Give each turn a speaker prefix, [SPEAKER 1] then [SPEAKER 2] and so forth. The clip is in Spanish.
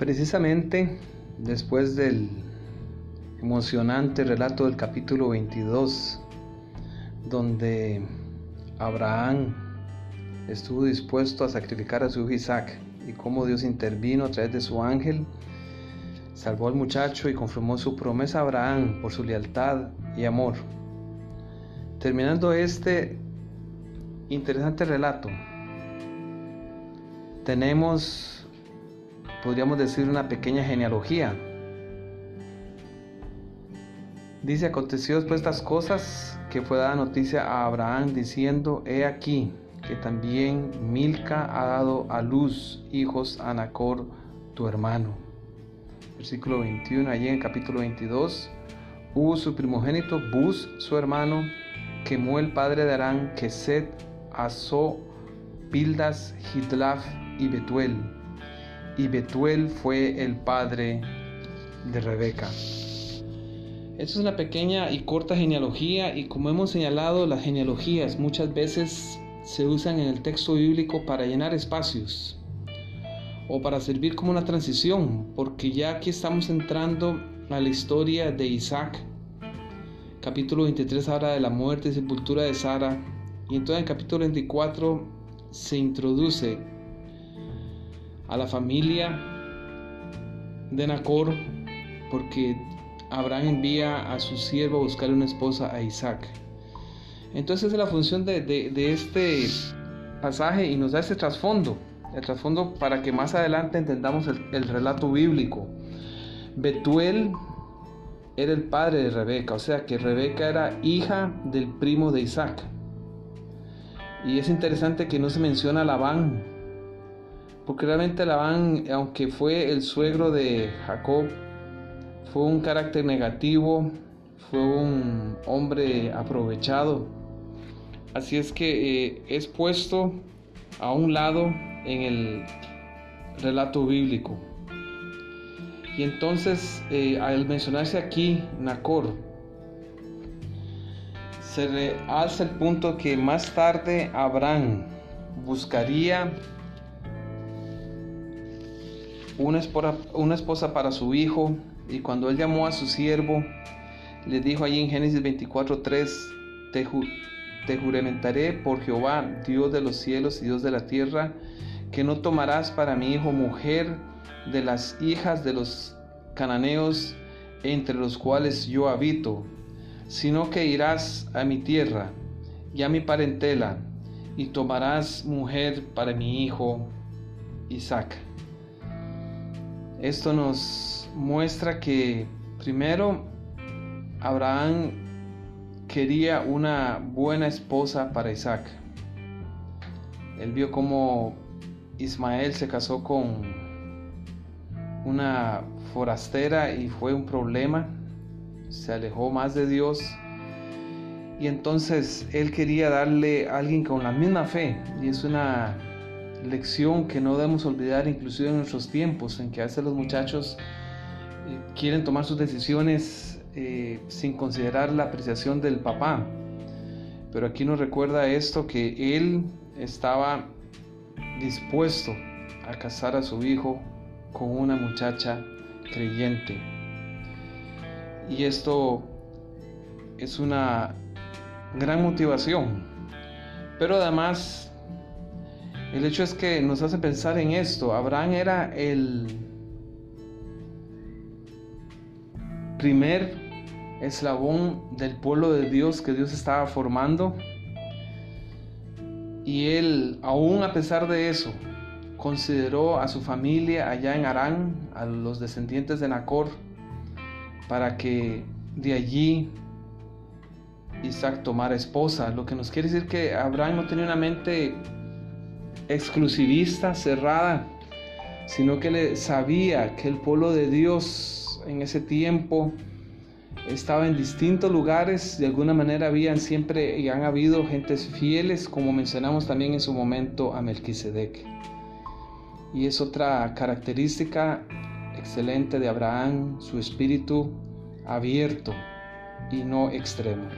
[SPEAKER 1] Precisamente después del emocionante relato del capítulo 22, donde Abraham estuvo dispuesto a sacrificar a su hijo Isaac y cómo Dios intervino a través de su ángel, salvó al muchacho y confirmó su promesa a Abraham por su lealtad y amor. Terminando este interesante relato, tenemos, podríamos decir, una pequeña genealogía Dice, aconteció después de estas cosas que fue dada noticia a Abraham diciendo, he aquí que también Milca ha dado a luz hijos a Nacor, tu hermano. Versículo 21, allí en el capítulo 22, hubo su primogénito, Bus, su hermano, quemó el padre de Arán, Keset, Asó, Pildas, Hitlaf y Betuel. Y Betuel fue el padre de Rebeca. Esto es una pequeña y corta genealogía y como hemos señalado, las genealogías muchas veces se usan en el texto bíblico para llenar espacios o para servir como una transición, porque ya aquí estamos entrando a la historia de Isaac. Capítulo 23 habla de la muerte y sepultura de Sara y entonces en capítulo 24 se introduce a la familia de Nacor porque Abraham envía a su siervo a buscar una esposa a Isaac. Entonces es la función de, este pasaje y nos da ese trasfondo, el trasfondo para que más adelante entendamos el, el relato bíblico. Betuel era el padre de Rebeca, o sea que Rebeca era hija del primo de Isaac. Y es interesante que no se menciona a Labán, porque realmente Labán, aunque fue el suegro de Jacob, fue un carácter negativo, fue un hombre aprovechado. Así es que eh, es puesto a un lado en el relato bíblico. Y entonces, eh, al mencionarse aquí Nacor, se realza el punto que más tarde Abraham buscaría una esposa, para su hijo y cuando él llamó a su siervo, le dijo allí en Génesis 24:3, te, te juramentaré por Jehová, Dios de los cielos y Dios de la tierra, que no tomarás para mi hijo mujer de las hijas de los cananeos entre los cuales yo habito, sino que irás a mi tierra y a mi parentela y tomarás mujer para mi hijo Isaac. Esto nos muestra que primero Abraham quería una buena esposa para Isaac. Él vio cómo Ismael se casó con una forastera y fue un problema. Se alejó más de Dios. Y entonces él quería darle a alguien con la misma fe. Y es una lección que no debemos olvidar inclusive en nuestros tiempos, en que a veces los muchachos eh, quieren tomar sus decisiones eh, sin considerar la apreciación del papá. Pero aquí nos recuerda esto, que él estaba dispuesto a casar a su hijo con una muchacha creyente. Y esto es una gran motivación. Pero además, el hecho es que nos hace pensar en esto. Abraham era el primer eslabón del pueblo de Dios que Dios estaba formando. Y él, aún a pesar de eso, consideró a su familia allá en Arán, a los descendientes de Nacor, para que de allí Isaac tomara esposa. Lo que nos quiere decir que Abraham no tenía una mente exclusivista, cerrada, sino que le sabía que el pueblo de Dios en ese tiempo estaba en distintos lugares, de alguna manera habían siempre y han habido gentes fieles, como mencionamos también en su momento a Melquisedec. Y es otra característica excelente de Abraham, su espíritu abierto y no extremo.